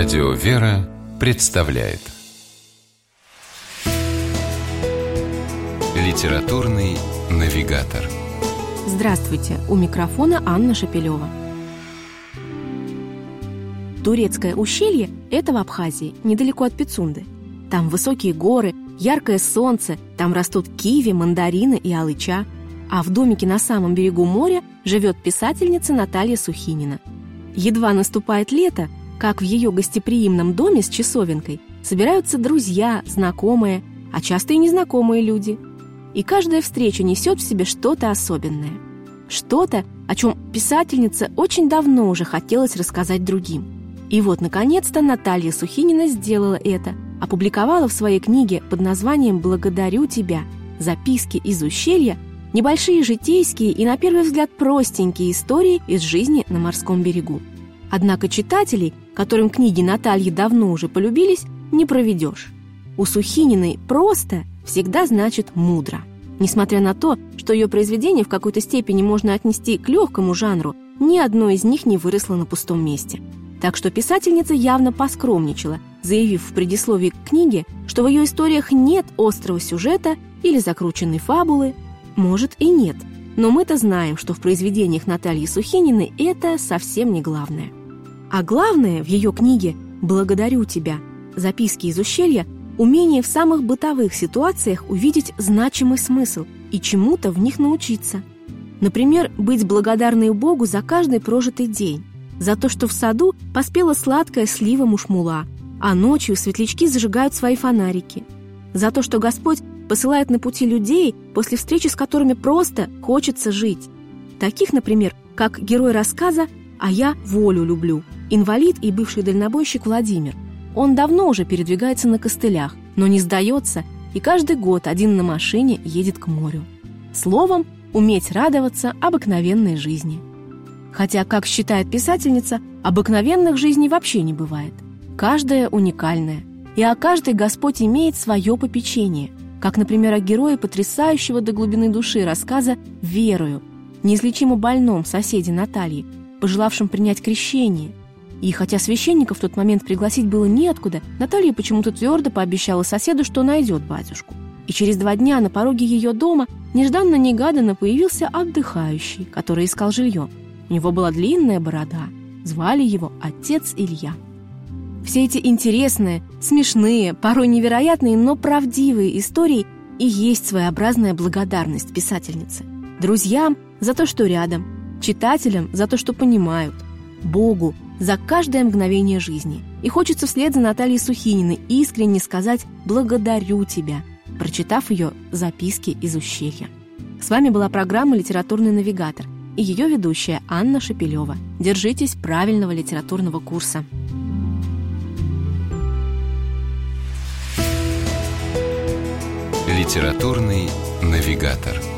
Радио «Вера» представляет Литературный навигатор Здравствуйте! У микрофона Анна Шапилева. Турецкое ущелье – это в Абхазии, недалеко от Пицунды. Там высокие горы, яркое солнце, там растут киви, мандарины и алыча. А в домике на самом берегу моря живет писательница Наталья Сухинина. Едва наступает лето, как в ее гостеприимном доме с часовенкой собираются друзья, знакомые, а часто и незнакомые люди. И каждая встреча несет в себе что-то особенное. Что-то, о чем писательница очень давно уже хотелось рассказать другим. И вот, наконец-то, Наталья Сухинина сделала это, опубликовала в своей книге под названием «Благодарю тебя. Записки из ущелья» небольшие житейские и, на первый взгляд, простенькие истории из жизни на морском берегу. Однако читателей, которым книги Натальи давно уже полюбились, не проведешь. У Сухининой «просто» всегда значит «мудро». Несмотря на то, что ее произведения в какой-то степени можно отнести к легкому жанру, ни одно из них не выросло на пустом месте. Так что писательница явно поскромничала, заявив в предисловии к книге, что в ее историях нет острого сюжета или закрученной фабулы. Может и нет, но мы-то знаем, что в произведениях Натальи Сухининой это совсем не главное. А главное в ее книге «Благодарю тебя. Записки из ущелья» умение в самых бытовых ситуациях увидеть значимый смысл и чему-то в них научиться. Например, быть благодарной Богу за каждый прожитый день, за то, что в саду поспела сладкая слива мушмула, а ночью светлячки зажигают свои фонарики, за то, что Господь посылает на пути людей, после встречи с которыми просто хочется жить. Таких, например, как герой рассказа «А я волю люблю», инвалид и бывший дальнобойщик Владимир. Он давно уже передвигается на костылях, но не сдается и каждый год один на машине едет к морю. Словом, уметь радоваться обыкновенной жизни. Хотя, как считает писательница, обыкновенных жизней вообще не бывает. Каждая уникальная, и о каждой Господь имеет свое попечение, как, например, о герое потрясающего до глубины души рассказа «Верою», неизлечимо больном соседе Натальи, пожелавшем принять крещение – и хотя священника в тот момент пригласить было неоткуда, Наталья почему-то твердо пообещала соседу, что найдет батюшку. И через два дня на пороге ее дома нежданно-негаданно появился отдыхающий, который искал жилье. У него была длинная борода. Звали его отец Илья. Все эти интересные, смешные, порой невероятные, но правдивые истории и есть своеобразная благодарность писательницы. Друзьям за то, что рядом, читателям за то, что понимают, Богу за каждое мгновение жизни. И хочется вслед за Натальей Сухининой искренне сказать «благодарю тебя», прочитав ее записки из ущелья. С вами была программа «Литературный навигатор» и ее ведущая Анна Шапилева. Держитесь правильного литературного курса. Литературный навигатор.